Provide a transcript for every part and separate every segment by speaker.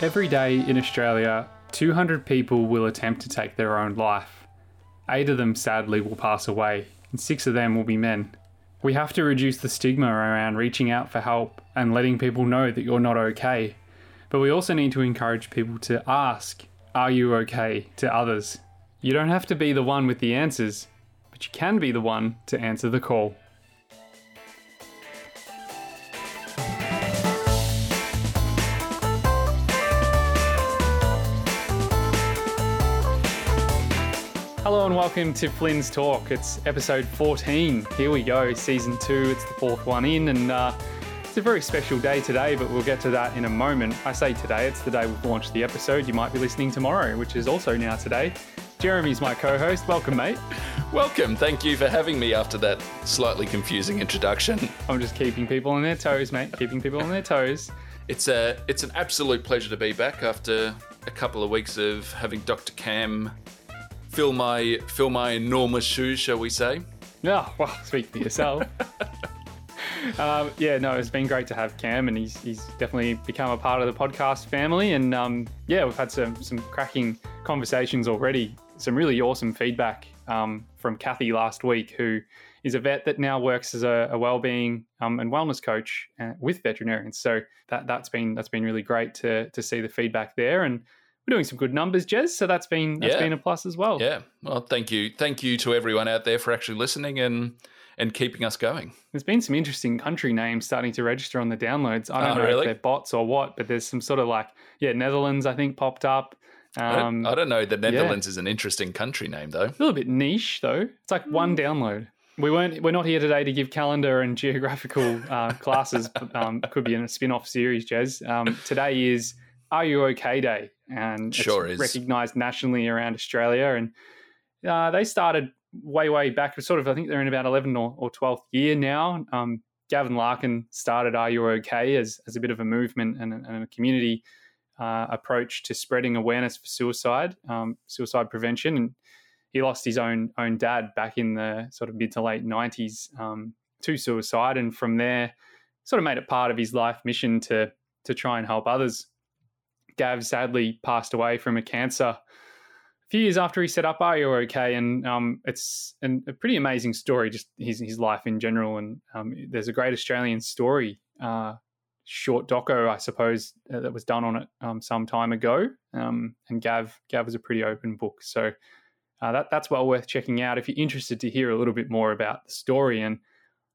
Speaker 1: Every day in Australia, 200 people will attempt to take their own life. Eight of them, sadly, will pass away, and six of them will be men. We have to reduce the stigma around reaching out for help and letting people know that you're not okay. But we also need to encourage people to ask, Are you okay? to others. You don't have to be the one with the answers, but you can be the one to answer the call. Hello and welcome to Flynn's Talk. It's episode 14. Here we go, season two. It's the fourth one in, and uh, it's a very special day today, but we'll get to that in a moment. I say today, it's the day we've launched the episode. You might be listening tomorrow, which is also now today. Jeremy's my co host. Welcome, mate.
Speaker 2: Welcome. Thank you for having me after that slightly confusing introduction.
Speaker 1: I'm just keeping people on their toes, mate. Keeping people on their toes.
Speaker 2: It's a it's an absolute pleasure to be back after a couple of weeks of having Dr. Cam fill my fill my enormous shoes, shall we say?
Speaker 1: Yeah, well, speak for yourself. um, yeah, no, it's been great to have Cam, and he's he's definitely become a part of the podcast family. And um, yeah, we've had some some cracking conversations already. Some really awesome feedback um, from Kathy last week, who is a vet that now works as a, a well-being um, and wellness coach uh, with veterinarians. So that that's been that's been really great to to see the feedback there and we're doing some good numbers, Jez. So that's been that's
Speaker 2: Yeah.
Speaker 1: been a plus as well.
Speaker 2: Yeah. Well, thank you, thank you to everyone out there for actually listening and and keeping us going.
Speaker 1: There's been some interesting country names starting to register on the downloads. I don't
Speaker 2: Oh,
Speaker 1: know
Speaker 2: really?
Speaker 1: if they're bots or what, but there's some sort of like yeah, Netherlands I think popped up.
Speaker 2: I, don't,
Speaker 1: Um,
Speaker 2: I don't know. The Netherlands is an interesting country name, though.
Speaker 1: a little bit niche though. It's like one download. We weren't. We're not here today to give calendar and geographical uh, classes. but, um, could be in a spin-off series, Jez. Um, today is Are You OK Day, and
Speaker 2: Sure
Speaker 1: it's
Speaker 2: is.
Speaker 1: recognised nationally around Australia. And uh, they started way, way back. Sort of, I think they're in about 11 or, or 12th year now. Um, Gavin Larkin started Are You OK as as a bit of a movement and, a- and a community uh, approach to spreading awareness for suicide, um, suicide prevention, and he lost his own own dad back in the sort of mid to late nineties um, to suicide, and from there, sort of made it part of his life mission to to try and help others. Gav sadly passed away from a cancer a few years after he set up Are You OK? And um, it's an, a pretty amazing story, just his his life in general. And um, there's a great Australian story. Uh, Short doco, I suppose, uh, that was done on it um, some time ago, um, and Gav Gav was a pretty open book, so uh, that that's well worth checking out if you're interested to hear a little bit more about the story. And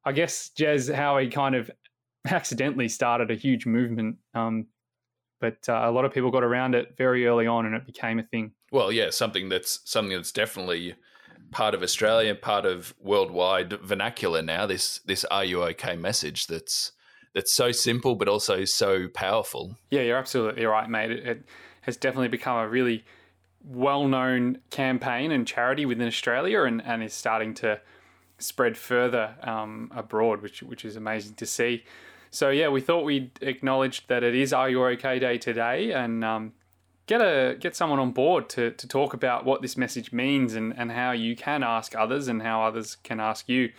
Speaker 1: I guess Jez, how he kind of accidentally started a huge movement, um, but uh, a lot of people got around it very early on, and it became a thing.
Speaker 2: Well, yeah, something that's something that's definitely part of Australia, part of worldwide vernacular now. This this "Are you okay?" message that's that's so simple but also so powerful.
Speaker 1: Yeah, you're absolutely right, mate. It, it has definitely become a really well-known campaign and charity within Australia, and, and is starting to spread further um, abroad, which which is amazing to see. So yeah, we thought we'd acknowledge that it is Are You OK Day today, and um, get a get someone on board to to talk about what this message means and and how you can ask others and how others can ask you.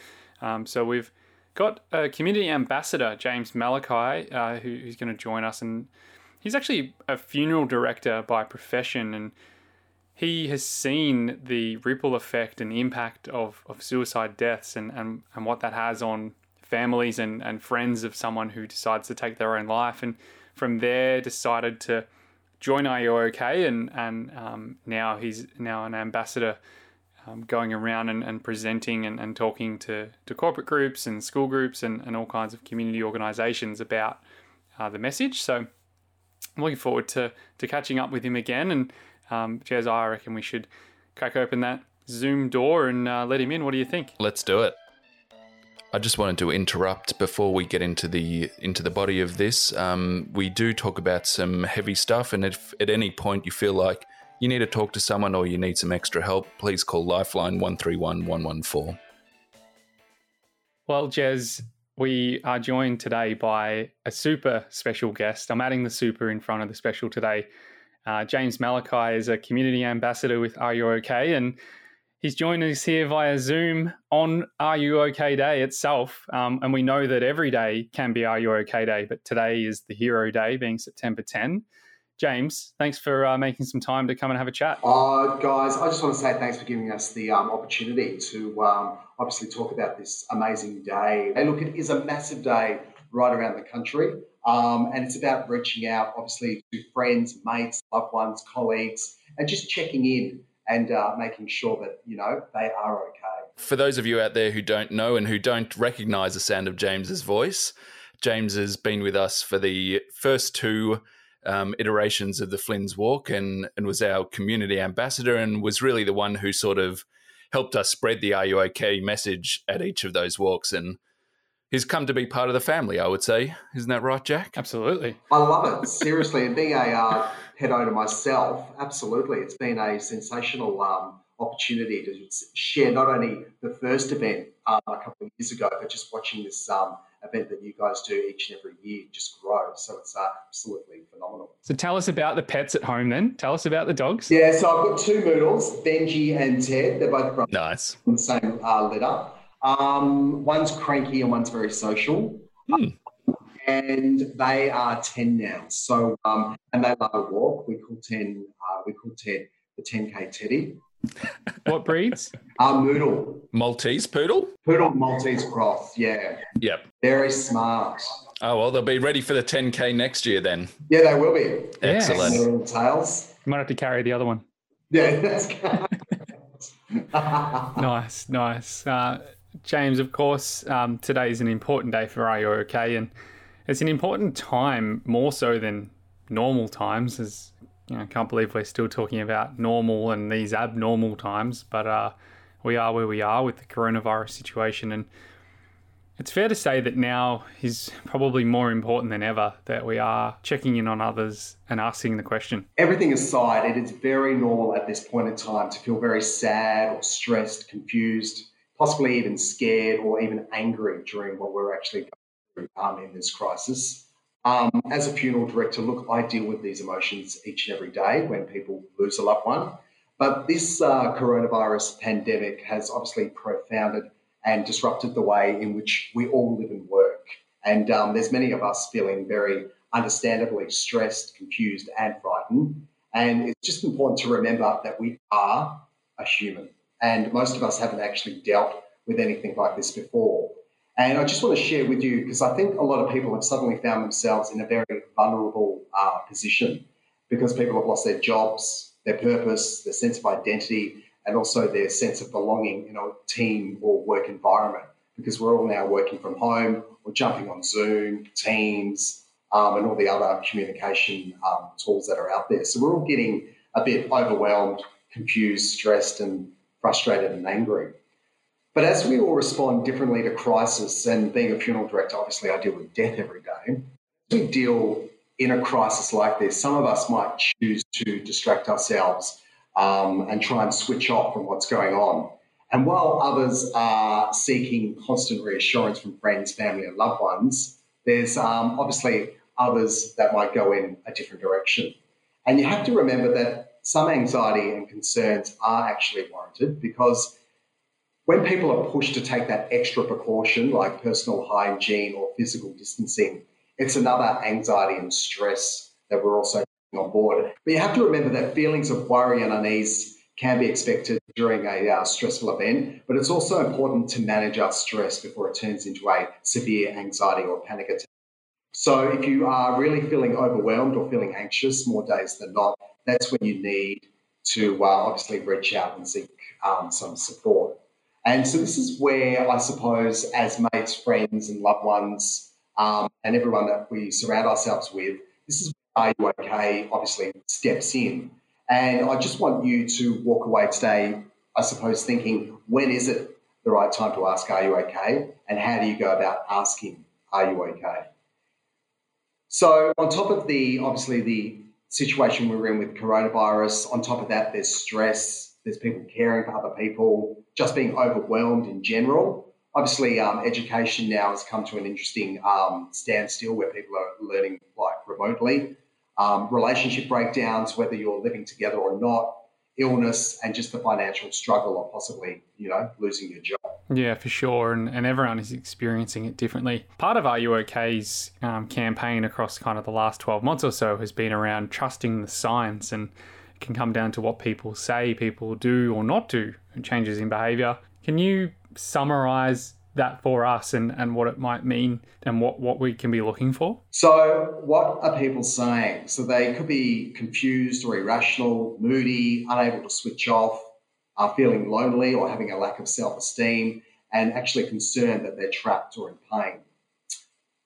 Speaker 1: Um, so we've got a community ambassador, James Malachi, uh, who, who's going to join us, and he's actually a funeral director by profession, and he has seen the ripple effect and impact of, of suicide deaths and, and, and what that has on families and, and friends of someone who decides to take their own life. And from there, decided to join Are You OK? And, and um, now he's now an ambassador um, going around and, and presenting and, and talking to, to corporate groups and school groups and, and all kinds of community organizations about uh, the message. So I'm looking forward to, to catching up with him again. And um, Jez, I reckon we should crack open that Zoom door and uh, let him in. What do you think?
Speaker 2: Let's do it. I just wanted to interrupt before we get into the into the body of this. Um, we do talk about some heavy stuff, and if at any point you feel like you need to talk to someone or you need some extra help, please call Lifeline one three one one one four.
Speaker 1: Well, Jez, we are joined today by a super special guest. I'm adding the super in front of the special today. Uh, James Malachi is a community ambassador with Are You OK? And he's joined us here via Zoom on Are You OK Day itself. Um, and we know that every day can be Are You OK Day, but today is the hero day, being September 10. James, thanks for uh, making some time to come and have a chat.
Speaker 3: Uh, guys, I just want to say thanks for giving us the um, opportunity to um, obviously talk about this amazing day. Hey, look, it is a massive day right around the country, um, and it's about reaching out, obviously, to friends, mates, loved ones, colleagues, and just checking in and uh, making sure that you know they are okay.
Speaker 2: For those of you out there who don't know and who don't recognise the sound of James's voice, James has been with us for the first two um, iterations of the Flynn's Walk and, and was our community ambassador and was really the one who sort of helped us spread the Are You OK message at each of those walks. And he's come to be part of the family, I would say. Isn't that right, Jack?
Speaker 1: Absolutely.
Speaker 3: I love it. Seriously. And being a uh, head owner myself, absolutely. It's been a sensational um, opportunity to share not only the first event uh, a couple of years ago, but just watching this um, event that you guys do each and every year just grow. So it's uh, absolutely phenomenal.
Speaker 1: So tell us about the pets at home then. Tell us about the dogs.
Speaker 3: Yeah, so I've got two Moodles, Benji and Ted. They're both brothers
Speaker 2: nice.
Speaker 3: from the same uh, litter. Um, one's cranky and one's very social.
Speaker 2: Hmm.
Speaker 3: And they are 10 now. So, um, and they love a walk. We call 10, uh, we call Ted the 10K Teddy.
Speaker 1: what breeds?
Speaker 3: Uh, Moodle.
Speaker 2: Maltese poodle?
Speaker 3: Poodle Maltese cross, yeah.
Speaker 2: Yep.
Speaker 3: Very smart.
Speaker 2: Oh, well, they'll be ready for the 10K next year then.
Speaker 3: Yeah, they will be.
Speaker 2: Excellent.
Speaker 3: Their little tails.
Speaker 1: You might have to carry the other one.
Speaker 3: Yeah, that's
Speaker 1: nice, nice. Uh, James, of course, um, today is an important day for Are You OK? And it's an important time more so than normal times, as you know, I can't believe we're still talking about normal and these abnormal times, but uh, we are where we are with the coronavirus situation. And it's fair to say that now is probably more important than ever that we are checking in on others and asking the question.
Speaker 3: Everything aside, it is very normal at this point in time to feel very sad or stressed, confused, possibly even scared or even angry during what we're actually going through um, in this crisis. Um, as a funeral director, look, I deal with these emotions each and every day when people lose a loved one. But this uh, coronavirus pandemic has obviously profounded and disrupted the way in which we all live and work. And um, there's many of us feeling very understandably stressed, confused, and frightened. And it's just important to remember that we are a human. And most of us haven't actually dealt with anything like this before. And I just want to share with you because I think a lot of people have suddenly found themselves in a very vulnerable uh, position because people have lost their jobs, their purpose, their sense of identity, and also their sense of belonging in a team or work environment because we're all now working from home or jumping on Zoom, Teams, um, and all the other communication um, tools that are out there. So we're all getting a bit overwhelmed, confused, stressed, and frustrated and angry. But as we all respond differently to crisis, and being a funeral director, obviously I deal with death every day. we deal in a crisis like this, some of us might choose to distract ourselves um, and try and switch off from what's going on. And while others are seeking constant reassurance from friends, family, and loved ones, there's um, obviously others that might go in a different direction. And you have to remember that some anxiety and concerns are actually warranted because when people are pushed to take that extra precaution, like personal hygiene or physical distancing, it's another anxiety and stress that we're also on board. But you have to remember that feelings of worry and unease can be expected during a uh, stressful event, but it's also important to manage our stress before it turns into a severe anxiety or panic attack. So if you are really feeling overwhelmed or feeling anxious more days than not, that's when you need to uh, obviously reach out and seek um, some support. And so this is where I suppose, as mates, friends, and loved ones, um, and everyone that we surround ourselves with, this is where Are You OK obviously steps in. And I just want you to walk away today, I suppose, thinking, when is it the right time to ask, Are you OK? And how do you go about asking, Are you OK? So, on top of the obviously the situation we're in with coronavirus, on top of that, there's stress, there's people caring for other people, just being overwhelmed in general. Obviously, um, education now has come to an interesting um, standstill where people are learning like remotely. Um, relationship breakdowns, whether you're living together or not, illness, and just the financial struggle of possibly, you know, losing your job.
Speaker 1: Yeah, for sure. And, and everyone is experiencing it differently. Part of Are You OK's um, campaign across kind of the last 12 months or so has been around trusting the science and it can come down to what people say people do or not do and changes in behavior. Can you summarize that for us and, and what it might mean and what, what we can be looking for?
Speaker 3: So, what are people saying? So, they could be confused or irrational, moody, unable to switch off, are feeling lonely or having a lack of self esteem, and actually concerned that they're trapped or in pain.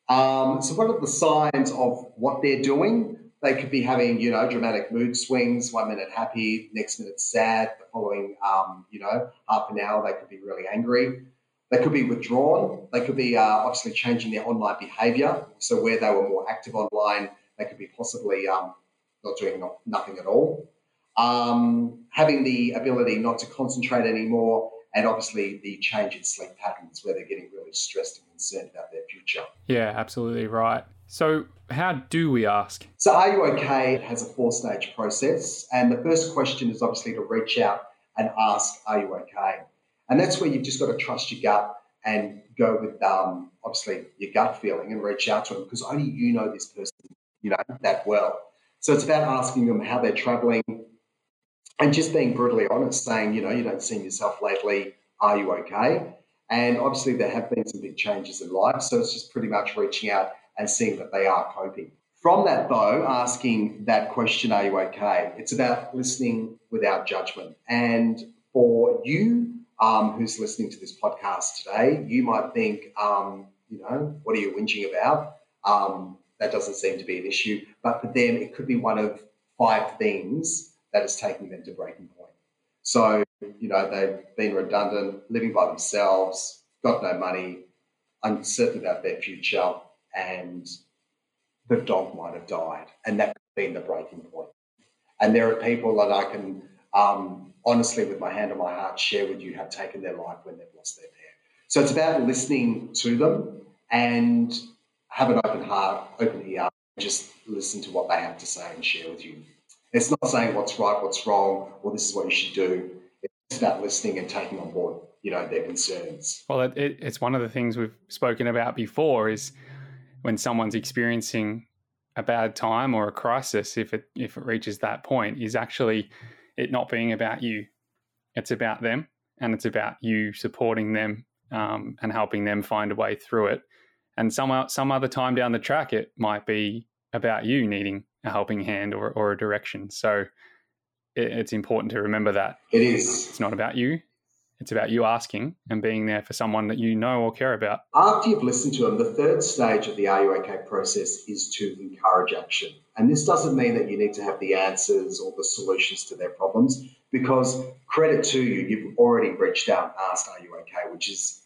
Speaker 3: Um, so, what are the signs of what they're doing? They could be having, you know, dramatic mood swings. One minute happy, next minute sad. The following, um, you know, half an hour they could be really angry. They could be withdrawn. They could be uh, obviously changing their online behaviour. So where they were more active online, they could be possibly um, not doing not, nothing at all. Um, having the ability not to concentrate anymore, and obviously the change in sleep patterns where they're getting really stressed and concerned about their future.
Speaker 1: Yeah, absolutely right. So, how do we ask?
Speaker 3: So, Are You OK? It has a four stage process. And the first question is obviously to reach out and ask, Are you OK? And that's where you've just got to trust your gut and go with um, obviously your gut feeling and reach out to them because only you know this person, you know, that well. So it's about asking them how they're traveling and just being brutally honest, saying, you know, you don't see yourself lately. Are you okay? And obviously, there have been some big changes in life. So it's just pretty much reaching out and seeing that they are coping. From that, though, asking that question, are you okay? It's about listening without judgment. And for you um, who's listening to this podcast today, you might think, um, you know, what are you whinging about? Um, that doesn't seem to be an issue. But for them, it could be one of five things that is taking them to breaking point. So, you know, they've been redundant, living by themselves, got no money, uncertain about their future, and the dog might have died. And that could be the breaking point. And there are people that I can um, honestly, with my hand on my heart, share with you have taken their life when they've lost their pet. So it's about listening to them and have an open heart, open ear, just listen to what they have to say and share with you. It's not saying what's right, what's wrong, or this is what you should do. It's about listening and taking on board, you know, their concerns.
Speaker 1: Well, it, it, it's one of the things we've spoken about before is when someone's experiencing a bad time or a crisis, if it if it reaches that point, is actually it not being about you. It's about them and it's about you supporting them um, and helping them find a way through it. And some, some other time down the track, it might be about you needing a helping hand or, or a direction. So it, it's important to remember that.
Speaker 3: It is.
Speaker 1: It's not about you. It's about you asking and being there for someone that you know or care about.
Speaker 3: After you've listened to them, the third stage of the OK process is to encourage action. And this doesn't mean that you need to have the answers or the solutions to their problems, because credit to you, you've already reached out and asked, Are you OK? which is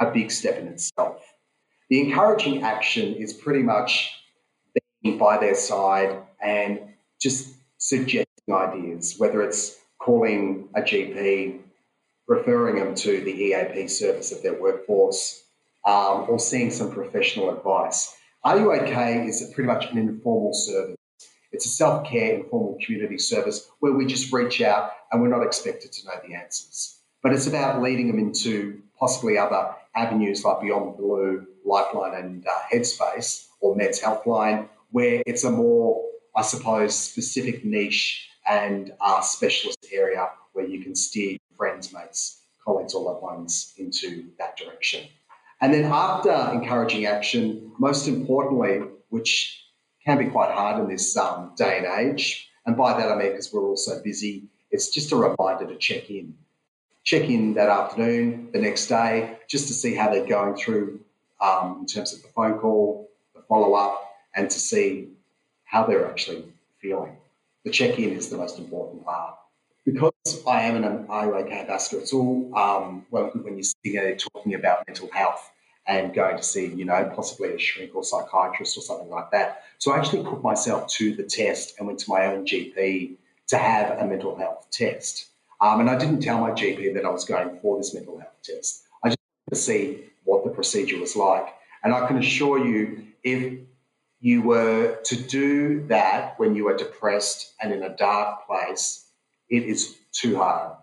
Speaker 3: a big step in itself. The encouraging action is pretty much by their side and just suggesting ideas, whether it's calling a GP, referring them to the EAP service of their workforce, um, or seeing some professional advice. Are You OK is pretty much an informal service. It's a self care informal community service where we just reach out and we're not expected to know the answers. But it's about leading them into possibly other avenues like Beyond Blue, Lifeline, and uh, Headspace or Meds Helpline, where it's a more, I suppose, specific niche and uh, specialist area where you can steer friends, mates, colleagues, or loved ones into that direction. And then after encouraging action, most importantly, which can be quite hard in this um, day and age, and by that I mean because we're all so busy, it's just a reminder to check in. Check in that afternoon, the next day, just to see how they're going through um, in terms of the phone call, the follow up, and to see how they're actually feeling. The check in is the most important part because I am an IOAK ambassador, it's all um, well when you're sitting there talking about mental health and going to see, you know, possibly a shrink or psychiatrist or something like that. So I actually put myself to the test and went to my own GP to have a mental health test. Um, and I didn't tell my GP that I was going for this mental health test. I just wanted to see what the procedure was like. And I can assure you, if you were to do that when you are depressed and in a dark place, it is too hard.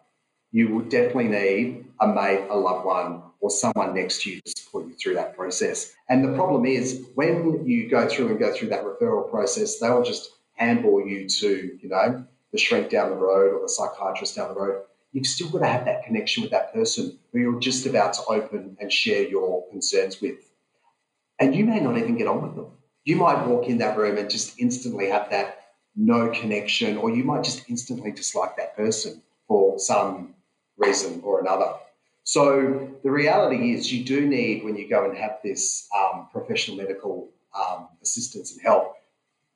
Speaker 3: you will definitely need a mate, a loved one, or someone next to you to support you through that process. And the problem is when you go through and go through that referral process, they will just handball you to, you know, the shrink down the road or the psychiatrist down the road. You've still got to have that connection with that person who you're just about to open and share your concerns with. And you may not even get on with them. You might walk in that room and just instantly have that no connection, or you might just instantly dislike that person for some reason or another. So the reality is, you do need when you go and have this um, professional medical um, assistance and help,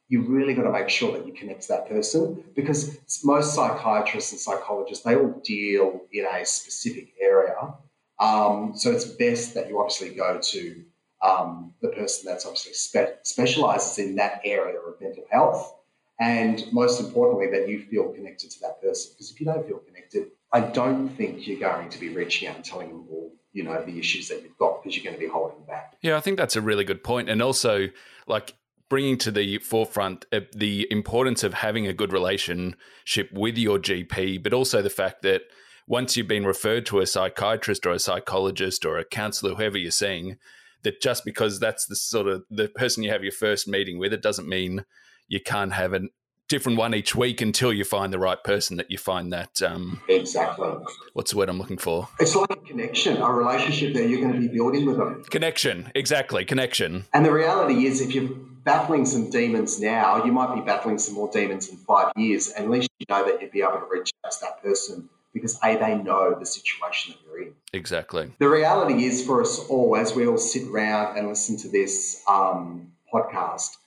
Speaker 3: you really got to make sure that you connect to that person because most psychiatrists and psychologists they all deal in a specific area. Um, so it's best that you obviously go to um, the person that's obviously spe- specializes in that area of mental health, and most importantly, that you feel connected to that person. Because if you don't feel connected, I don't think you're going to be reaching out and telling them all, you know, the issues that you've got because you're going to be holding back.
Speaker 2: Yeah, I think that's a really good point, and also like bringing to the forefront uh, the importance of having a good relationship with your GP, but also the fact that once you've been referred to a psychiatrist or a psychologist or a counselor, whoever you're seeing, that just because that's the sort of the person you have your first meeting with, it doesn't mean you can't have a different one each week until you find the right person that you find that um,
Speaker 3: exactly.
Speaker 2: what's the word i'm looking for?
Speaker 3: It's like a connection a relationship that you're going to be building with them.
Speaker 2: Connection exactly connection.
Speaker 3: And the reality is if you're battling some demons now you might be battling some more demons in five years and at least you know that you'd be able to reach out to that person because a they know the situation that you're in
Speaker 2: exactly
Speaker 3: the reality is for us all as we all sit around and listen to this um, podcast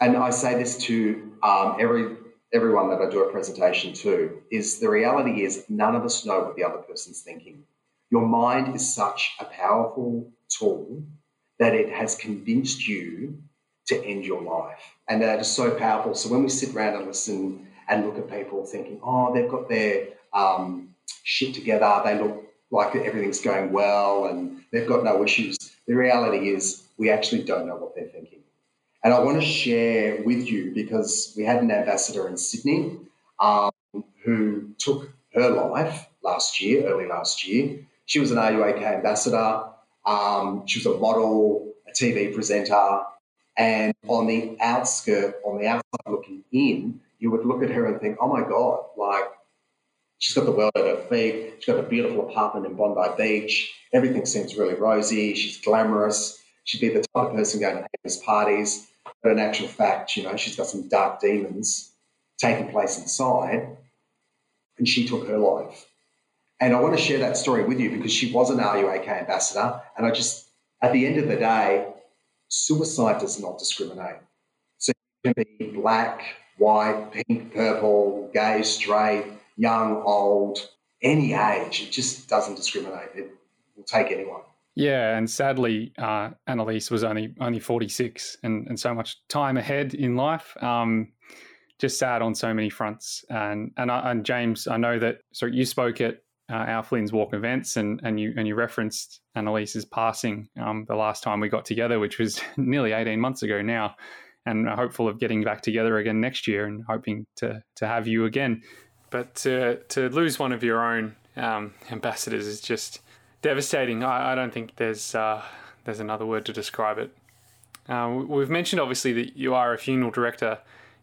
Speaker 3: and I say this to um, every everyone that I do a presentation to, is the reality is none of us know what the other person's thinking. Your mind is such a powerful tool that it has convinced you to end your life. And that is so powerful. So when we sit around and listen and look at people thinking, oh, they've got their um, shit together, they look like everything's going well and they've got no issues. The reality is we actually don't know what they're thinking. And I want to share with you because we had an ambassador in Sydney um, who took her life last year, early last year. She was an RUOK ambassador. Um, she was a model, a TV presenter. And on the outskirt, on the outside looking in, you would look at her and think, oh my God, like she's got the world at her feet. She's got a beautiful apartment in Bondi Beach. Everything seems really rosy. She's glamorous. She'd be the type of person going to these parties. But in actual fact, you know, she's got some dark demons taking place inside, and she took her life. And I want to share that story with you because she was an RUOK ambassador. And I just, at the end of the day, suicide does not discriminate. So you can be black, white, pink, purple, gay, straight, young, old, any age. It just doesn't discriminate. It will take anyone.
Speaker 1: Yeah, and sadly, uh, Annalise was only only forty six, and and so much time ahead in life. Um, just sad on so many fronts. And and and James, I know that. So you spoke at uh, our Flynn's Walk events, and and you and you referenced Annalise's passing um, the last time we got together, which was nearly eighteen months ago now. And hopeful of getting back together again next year, and hoping to to have you again. But to to lose one of your own um, ambassadors is just devastating. I, I don't think there's uh, there's another word to describe it. Uh, we've mentioned obviously that you are a funeral director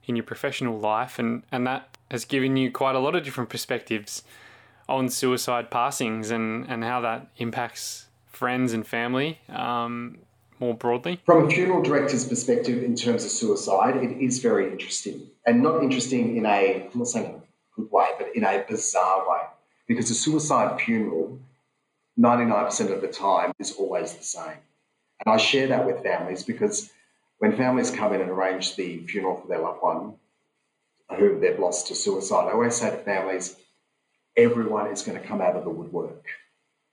Speaker 1: in your professional life, and, and that has given you quite a lot of different perspectives on suicide passings and, and how that impacts friends and family um, more broadly.
Speaker 3: From a funeral director's perspective, in terms of suicide, it is very interesting, and not interesting in a I'm not saying good way, but in a bizarre way, because a suicide funeral 99% of the time is always the same. And I share that with families because when families come in and arrange the funeral for their loved one who they've lost to suicide, I always say to families, everyone is going to come out of the woodwork.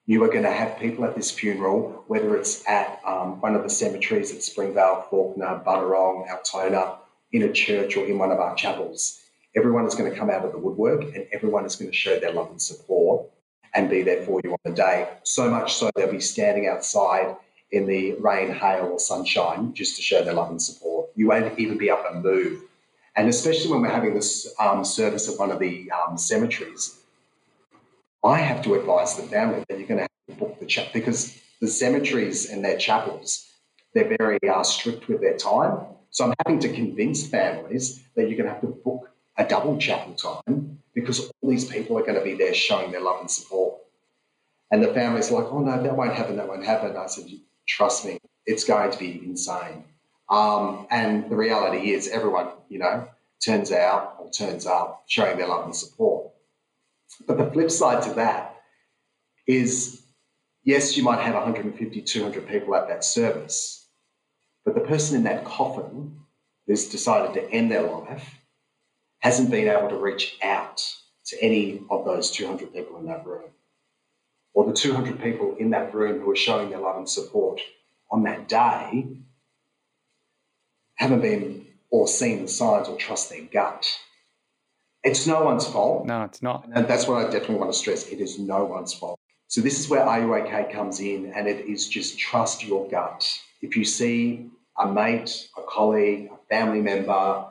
Speaker 3: You are going to have people at this funeral, whether it's at um, one of the cemeteries at Springvale, Fawkner, Bunurong, Altona, in a church or in one of our chapels. Everyone is going to come out of the woodwork and everyone is going to show their love and support and be there for you on the day. So much so they'll be standing outside in the rain, hail, or sunshine just to show their love and support. You won't even be able to move. And especially when we're having this um, service at one of the um, cemeteries, I have to advise the family that you're going to have to book the chapel because the cemeteries and their chapels, they're very uh, strict with their time. So I'm having to convince families that you're going to have to book a double chapel time because all these people are going to be there showing their love and support. And the family's like, oh no, that won't happen, that won't happen. I said, trust me, it's going to be insane. Um, and the reality is, everyone, you know, turns out or turns up showing their love and support. But the flip side to that is yes, you might have 150, 200 people at that service, but the person in that coffin who's decided to end their life hasn't been able to reach out to any of those 200 people in that room. Or the 200 people in that room who are showing their love and support on that day haven't been or seen the signs or trust their gut. It's no one's fault.
Speaker 1: No, it's not.
Speaker 3: And that's what I definitely want to stress. It is no one's fault. So this is where OK comes in, and it is just trust your gut. If you see a mate, a colleague, a family member,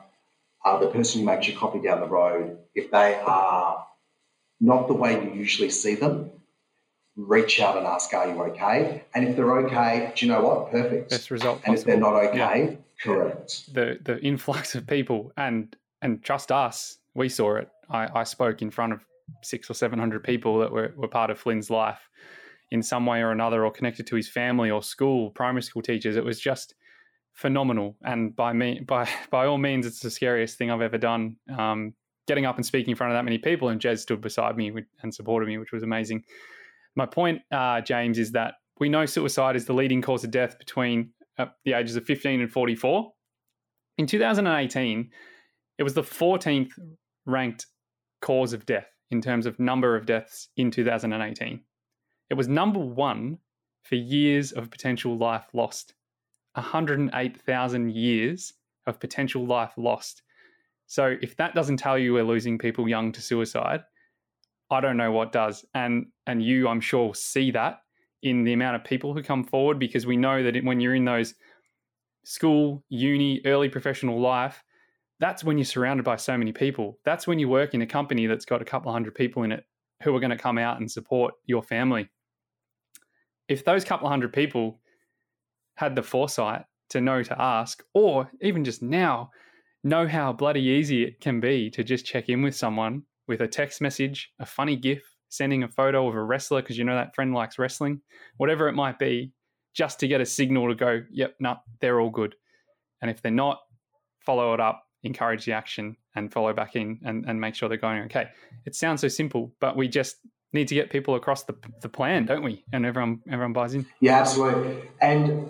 Speaker 3: uh, the person who makes your coffee down the road, if they are not the way you usually see them, reach out and ask, Are you okay? And if they're okay, do you know what? Perfect.
Speaker 1: Best result
Speaker 3: And if they're not okay,
Speaker 1: Yeah.
Speaker 3: correct.
Speaker 1: the the influx of people and and trust us we saw it i, I spoke in front of six or seven hundred people that were, were part of flynn's life in some way or another or connected to his family or school primary school teachers it was just phenomenal and by me by by all means it's the scariest thing i've ever done um, getting up and speaking in front of that many people and jez stood beside me and supported me which was amazing my point uh, james is that we know suicide is the leading cause of death between uh, the ages of 15 and 44. In 2018, it was the 14th ranked cause of death in terms of number of deaths in 2018. It was number one for years of potential life lost 108,000 years of potential life lost. So, if that doesn't tell you we're losing people young to suicide, I don't know what does. And and you, I'm sure, see that in the amount of people who come forward because we know that when you're in those school, uni, early professional life, that's when you're surrounded by so many people. That's when you work in a company that's got a couple hundred people in it who are going to come out and support your family. If those couple hundred people had the foresight to know to ask, or even just now, know how bloody easy it can be to just check in with someone with a text message, a funny GIF, sending a photo of a wrestler because you know that friend likes wrestling, whatever it might be, just to get a signal to go, yep, no, they're all good. And if they're not, follow it up, encourage the action, and follow back in and, and make sure they're going okay. It sounds so simple, but we just need to get people across the, the plan, don't we? And everyone everyone buys in.
Speaker 3: Yeah, absolutely. And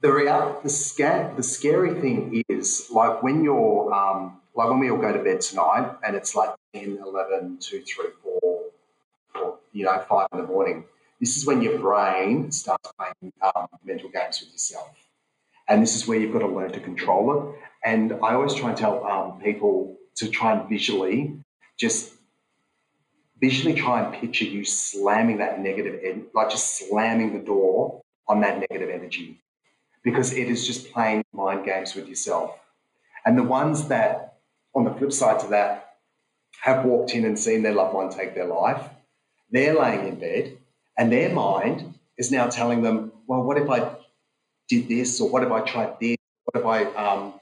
Speaker 3: the real the scare the scary thing is like when you're um, like when we all go to bed tonight and it's like 10, 11, 2, 3, 4, or you know, five in the morning. This is when your brain starts playing um, mental games with yourself. And this is where you've got to learn to control it. And I always try and tell um, people to try and visually just visually try and picture you slamming that negative, en- like just slamming the door on that negative energy, because it is just playing mind games with yourself. And the ones that, on the flip side to that, have walked in and seen their loved one take their life, they're laying in bed and their mind is now telling them, well, what if I did this or what if I tried this? What if I um,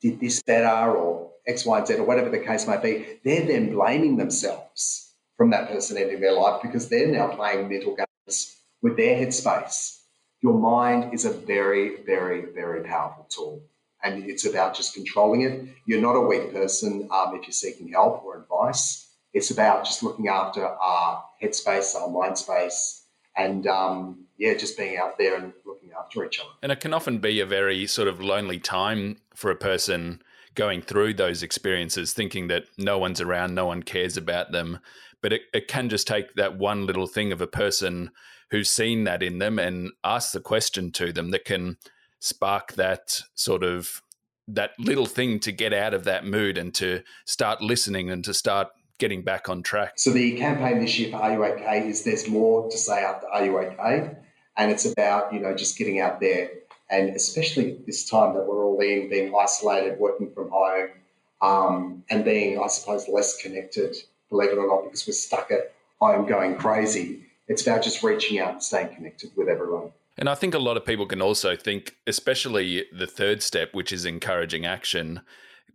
Speaker 3: did this better or X, Y, and Z or whatever the case may be? They're then blaming themselves from that person ending their life because they're now playing mental games with their headspace. Your mind is a very, very, very powerful tool. And it's about just controlling it. You're not a weak person um, if you're seeking help or advice. It's about just looking after our headspace, our mind space, and um, yeah, just being out there and looking after each other.
Speaker 2: And it can often be a very sort of lonely time for a person going through those experiences, thinking that no one's around, no one cares about them. But it, it can just take that one little thing of a person who's seen that in them and ask the question to them that can spark that sort of that little thing to get out of that mood and to start listening and to start getting back on track.
Speaker 3: So the campaign this year for Are You OK is there's more to say after Are You OK? And it's about, you know, just getting out there and especially this time that we're all in, being isolated, working from home, um, and being, I suppose, less connected, believe it or not, because we're stuck at I'm going crazy. It's about just reaching out and staying connected with everyone.
Speaker 2: And I think a lot of people can also think, especially the third step, which is encouraging action,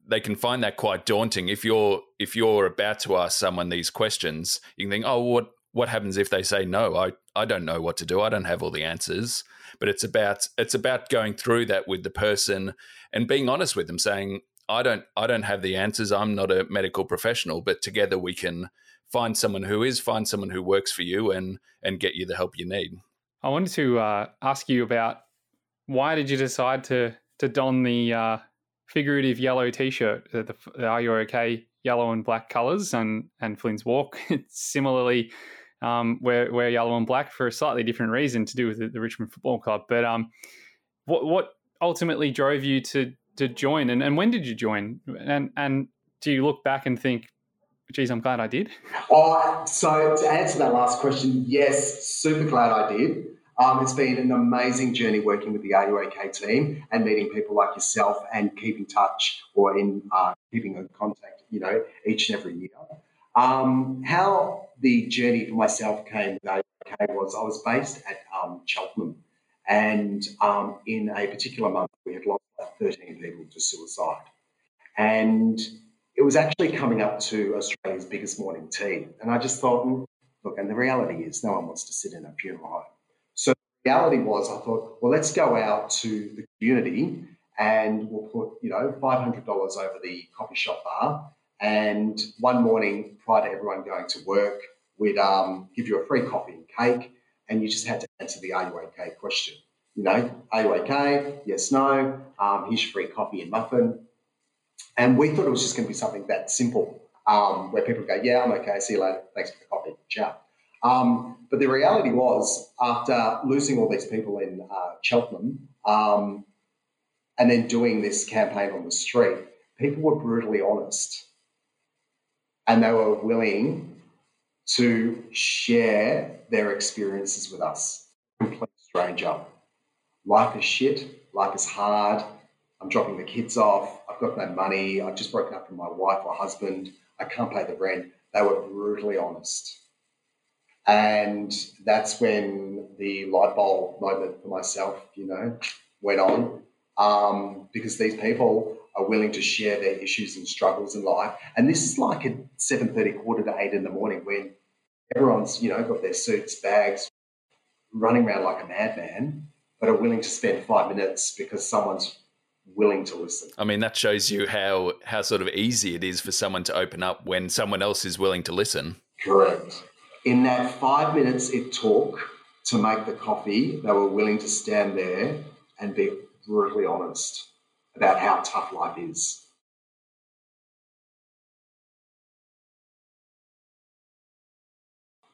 Speaker 2: they can find that quite daunting. If you're if you're about to ask someone these questions, you can think, oh, what what happens if they say no? I, I don't know what to do. I don't have all the answers. But it's about it's about going through that with the person and being honest with them, saying, I don't I don't have the answers. I'm not a medical professional, but together we can find someone who is, find someone who works for you and and get you the help you need.
Speaker 1: I wanted to uh, ask you about why did you decide to to don the uh, figurative yellow T-shirt, the, the Are You OK yellow and black colours, and and Flynn's Walk. Similarly, um, wear wear yellow and black for a slightly different reason to do with the, the Richmond Football Club. But um, what what ultimately drove you to to join, and, and when did you join? And and do you look back and think, geez, I'm glad I did?
Speaker 3: Oh, so to answer that last question, yes, super glad I did. Um, it's been an amazing journey working with the RUOK team and meeting people like yourself and keeping touch or in uh, keeping in contact, you know, each and every year. Um, how the journey for myself came with RUOK was I was based at um, Cheltenham, and um, in a particular month we had lost 13 people to suicide, and it was actually coming up to Australia's biggest morning tea, and I just thought, hmm, look, and the reality is no one wants to sit in a funeral home So the reality was I thought, well, let's go out to the community and we'll put, you know, $500 over the coffee shop bar. And one morning, prior to everyone going to work, we'd um, give you a free coffee and cake, and you just had to answer the Are you okay question. You know, are you okay? Yes, no. Um, here's your free coffee and muffin. And we thought it was just going to be something that simple, um, where people go, yeah, I'm okay. See you later. Thanks for the coffee. Ciao. Um, but the reality was, after losing all these people in uh, Cheltenham um, and then doing this campaign on the street, people were brutally honest and they were willing to share their experiences with us. Complete stranger. Life is shit. Life is hard. I'm dropping the kids off. I've got no money. I've just broken up with my wife or husband. I can't pay the rent. They were brutally honest. And that's when the light bulb moment for myself, you know, went on. Um, because these people are willing to share their issues and struggles in life. And this is like at 7.30, quarter to 8 in the morning when everyone's, you know, got their suits, bags, running around like a madman, but are willing to spend five minutes because someone's willing to listen.
Speaker 2: I mean, that shows you how how sort of easy it is for someone to open up when someone else is willing to listen.
Speaker 3: Correct. In that five minutes it took to make the coffee, they were willing to stand there and be brutally honest about how tough life is.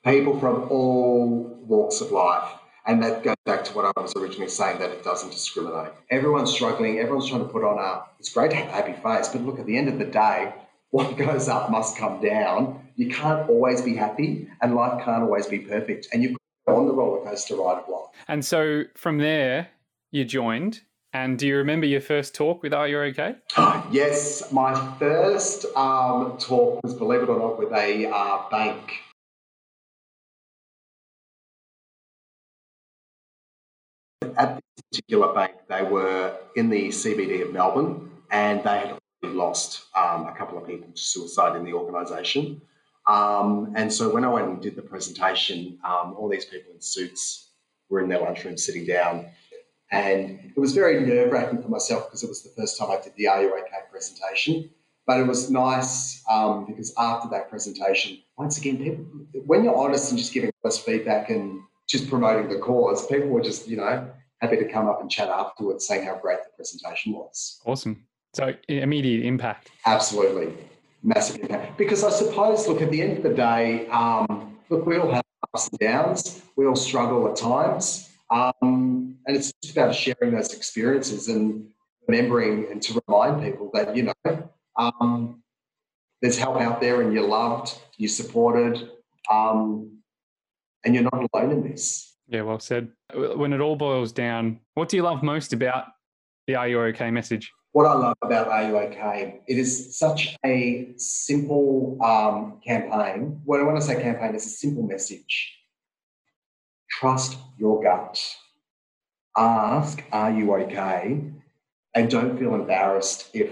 Speaker 3: People from all walks of life. And that goes back to what I was originally saying that it doesn't discriminate. Everyone's struggling, everyone's trying to put on a, it's great to have a happy face, but look, at the end of the day, what goes up must come down. You can't always be happy, and life can't always be perfect. And you've got to go on the roller coaster ride of life.
Speaker 1: And so from there, you joined. And do you remember your first talk with Are You OK?
Speaker 3: yes, my first um, talk was, believe it or not, with a uh, bank. At this particular bank, they were in the CBD of Melbourne and they had lost um, a couple of people to suicide in the organisation. Um, and so when I went and did the presentation, um, all these people in suits were in their lunchroom sitting down. And it was very nerve wracking for myself because it was the first time I did the OK presentation. But it was nice um, because after that presentation, once again, people, when you're honest and just giving us feedback and just promoting the cause, people were just, you know, happy to come up and chat afterwards saying how great the presentation was.
Speaker 1: Awesome. So immediate impact.
Speaker 3: Absolutely, massive impact. Because I suppose, look, at the end of the day, um, look, we all have ups and downs. We all struggle at times, um, and it's just about sharing those experiences and remembering and to remind people that you know um, there's help out there, and you're loved, you're supported, um, and you're not alone in this.
Speaker 1: Yeah, well said. When it all boils down, what do you love most about the Are You OK message?
Speaker 3: What I love about Are You OK, it is such a simple um, campaign. When, when I say campaign, it's a simple message. Trust your gut. Ask, Are you okay? And don't feel embarrassed if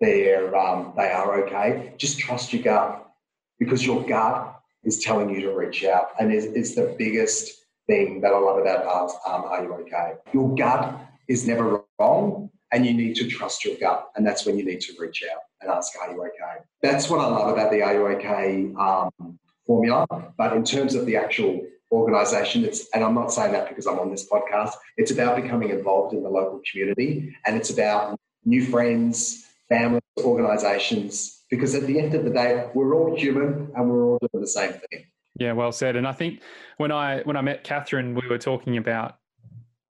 Speaker 3: they're, um, they are okay. Just trust your gut because your gut is telling you to reach out. And it's, it's the biggest thing that I love about um, Are You OK? Your gut is never wrong and you need to trust your gut. And that's when you need to reach out and ask, Are you OK? That's what I love about the Are You OK um, formula. But in terms of the actual organization, it's, and I'm not saying that because I'm on this podcast, it's about becoming involved in the local community and it's about new friends, families, organizations, because at the end of the day, we're all human and we're all doing the same thing.
Speaker 1: Yeah, well said. And I think when I when I met Catherine, we were talking about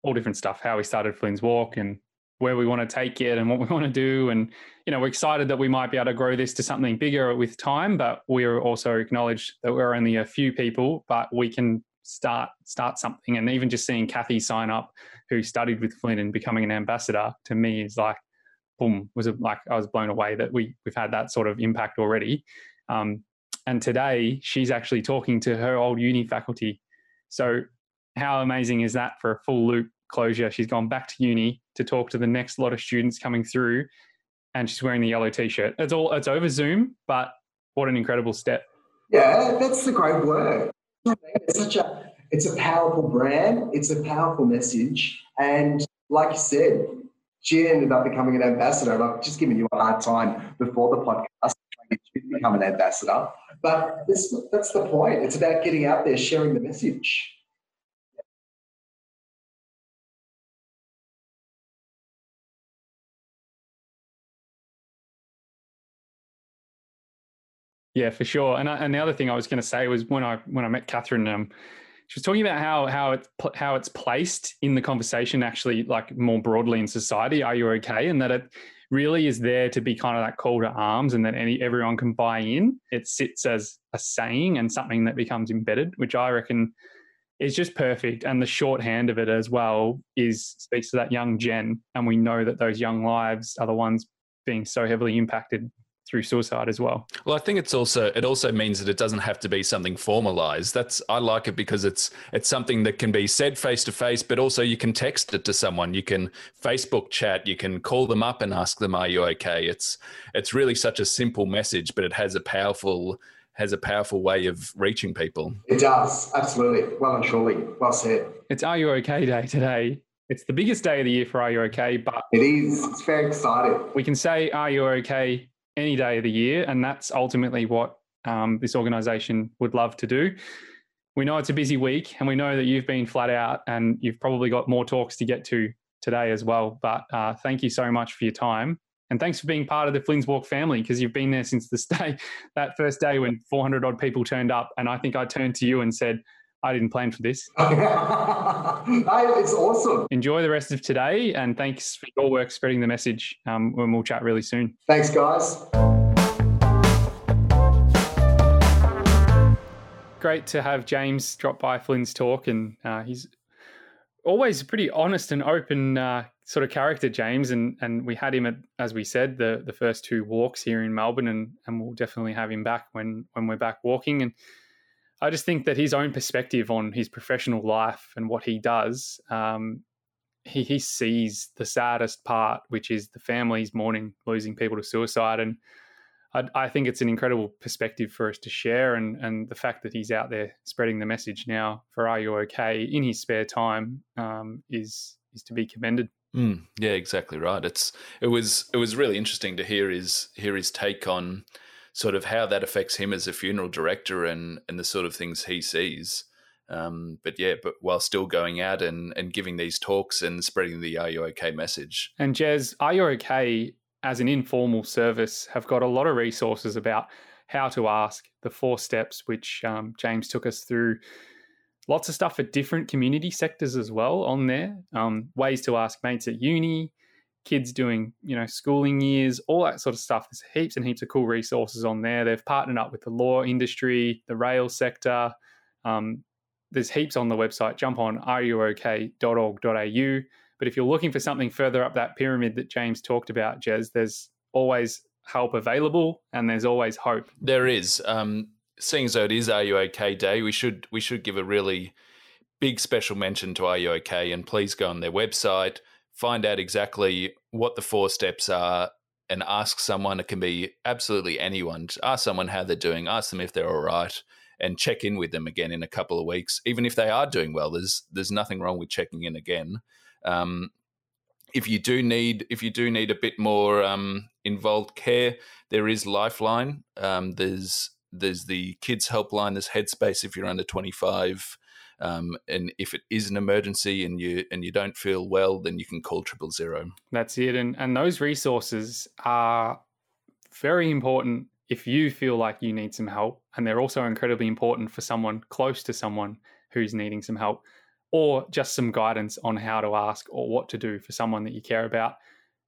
Speaker 1: all different stuff, how we started Flynn's Walk and where we want to take it and what we want to do. And, you know, we're excited that we might be able to grow this to something bigger with time, but we're also acknowledged that we're only a few people, but we can start start something. And even just seeing Kathy sign up, who studied with Flynn and becoming an ambassador, to me is like, boom, was it like I was blown away that we we've had that sort of impact already. Um, and today she's actually talking to her old uni faculty. So how amazing is that for a full loop closure? She's gone back to uni to talk to the next lot of students coming through, and she's wearing the yellow t-shirt. It's all it's over Zoom, but what an incredible step!
Speaker 3: Yeah, that's the great work. It's such a it's a powerful brand. It's a powerful message, and like you said, she ended up becoming an ambassador. And I've just given you a hard time before the podcast become an ambassador. But this, that's the point. It's about getting out there, sharing the message.
Speaker 1: Yeah, for sure. And I, and the other thing I was going to say was when I when I met Catherine, um, she was talking about how how it's how it's placed in the conversation, actually, like more broadly in society. Are you okay? And that it really is there to be kind of that call to arms, and that any everyone can buy in. It sits as a saying and something that becomes embedded, which I reckon is just perfect. And the shorthand of it as well is speaks to that young gen, and we know that those young lives are the ones being so heavily impacted through suicide as well.
Speaker 2: Well, I think it's also it also means that it doesn't have to be something formalized. That's I like it because it's it's something that can be said face to face, but also you can text it to someone. You can Facebook chat. You can call them up and ask them, "Are you okay?" It's it's really such a simple message, but it has a powerful has a powerful way of reaching people.
Speaker 3: It does absolutely. Well and truly, well said.
Speaker 1: It's Are You Okay Day today. It's the biggest day of the year for Are You Okay, but
Speaker 3: it is. It's very exciting.
Speaker 1: We can say Are You Okay any day of the year. And that's ultimately what um, this organization would love to do. We know it's a busy week and we know that you've been flat out and you've probably got more talks to get to today as well. But uh, thank you so much for your time. And thanks for being part of the Flynn's Walk family because you've been there since the day, that first day when 400 odd people turned up. And I think I turned to you and said, I didn't plan for this.
Speaker 3: it's awesome.
Speaker 1: Enjoy the rest of today, and thanks for your work spreading the message. Um, and we'll chat really soon.
Speaker 3: Thanks, guys.
Speaker 1: Great to have James drop by Flynn's talk, and uh, he's always a pretty honest and open uh, sort of character, James. And and we had him at, as we said, the the first two walks here in Melbourne, and and we'll definitely have him back when when we're back walking and I just think that his own perspective on his professional life and what he does, um, he, he sees the saddest part, which is the families mourning losing people to suicide. And I, I, think it's an incredible perspective for us to share. And, and the fact that he's out there spreading the message now for Are You OK in his spare time um, is is to be commended.
Speaker 2: Mm, yeah, exactly right. It's it was it was really interesting to hear his hear his take on sort of how that affects him as a funeral director and and the sort of things he sees. Um, but yeah, but while still going out and, and giving these talks and spreading the Are You OK message.
Speaker 1: And Jez, Are You OK as an informal service have got a lot of resources about how to ask, the four steps, which um, James took us through. Lots of stuff for different community sectors as well on there. Um, ways to ask mates at uni, kids doing you know schooling years all that sort of stuff. There's heaps and heaps of cool resources on there. They've partnered up with the law industry the rail sector. Um, there's heaps on the website. Jump on areyouok.org.au But if you're looking for something further up that pyramid that James talked about, Jez, there's always help available and there's always hope.
Speaker 2: There is. Um, seeing as though it is Are You OK Day, we should we should give a really big special mention to Are You OK and please go on their website, find out exactly what the four steps are and ask someone. It can be absolutely anyone. Ask someone how they're doing. Ask them if they're all right, and check in with them again in a couple of weeks. Even if they are doing well, there's there's nothing wrong with checking in again. Um, if you do need if you do need a bit more um, involved care, there is Lifeline. Um, there's there's the kids helpline. There's Headspace if you're under 25. Um, and if it is an emergency and you and you don't feel well, then you can call triple zero.
Speaker 1: That's it. And and those resources are very important if you feel like you need some help. And they're also incredibly important for someone close to someone who's needing some help or just some guidance on how to ask or what to do for someone that you care about.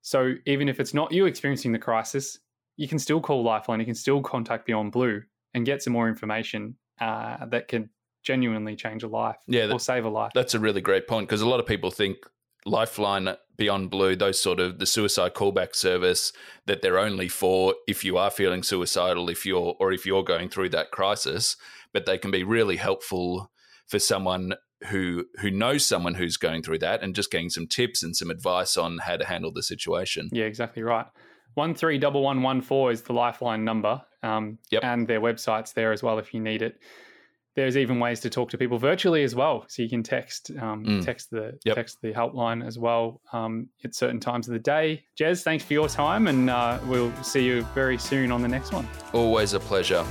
Speaker 1: So even if it's not you experiencing the crisis, you can still call Lifeline, you can still contact Beyond Blue and get some more information uh, that can genuinely change a life
Speaker 2: yeah, that,
Speaker 1: or save a life.
Speaker 2: That's a really great point because a lot of people think Lifeline, Beyond Blue, those sort of the suicide callback service that they're only for if you are feeling suicidal, if you're or if you're going through that crisis, but they can be really helpful for someone who who knows someone who's going through that and just getting some tips and some advice on how to handle the situation.
Speaker 1: Yeah, exactly right. One three double one one four is the Lifeline number. Um,
Speaker 2: yep.
Speaker 1: and their website's there as well if you need it there's even ways to talk to people virtually as well. So you can text um, mm. text the yep. text the helpline as well um, at certain times of the day. Jez, thanks for your time, and uh, we'll see you very soon on the next one.
Speaker 2: Always a pleasure.